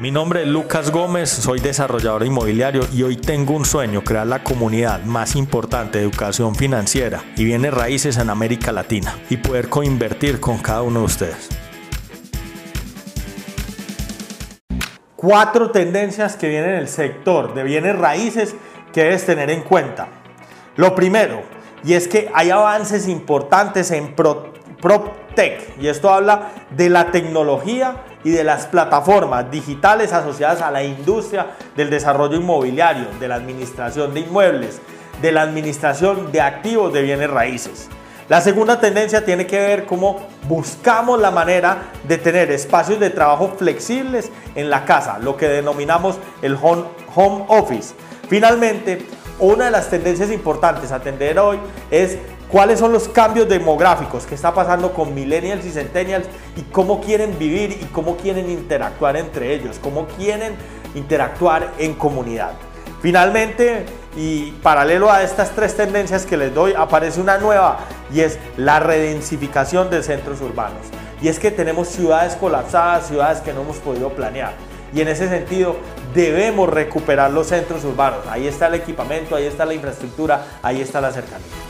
Mi nombre es Lucas Gómez, soy desarrollador inmobiliario y hoy tengo un sueño, crear la comunidad más importante de educación financiera y bienes raíces en América Latina y poder coinvertir con cada uno de ustedes. Cuatro tendencias que vienen en el sector de bienes raíces que debes tener en cuenta. Lo primero, y es que hay avances importantes en PropTech, y esto habla de la tecnología y de las plataformas digitales asociadas a la industria del desarrollo inmobiliario, de la administración de inmuebles, de la administración de activos de bienes raíces. La segunda tendencia tiene que ver cómo buscamos la manera de tener espacios de trabajo flexibles en la casa, lo que denominamos el home, home office. Finalmente, una de las tendencias importantes a atender hoy es cuáles son los cambios demográficos que está pasando con millennials y centennials y cómo quieren vivir y cómo quieren interactuar entre ellos, cómo quieren interactuar en comunidad. Finalmente, y paralelo a estas tres tendencias que les doy, aparece una nueva y es la redensificación de centros urbanos. Y es que tenemos ciudades colapsadas, ciudades que no hemos podido planear. Y en ese sentido debemos recuperar los centros urbanos. Ahí está el equipamiento, ahí está la infraestructura, ahí está la cercanía.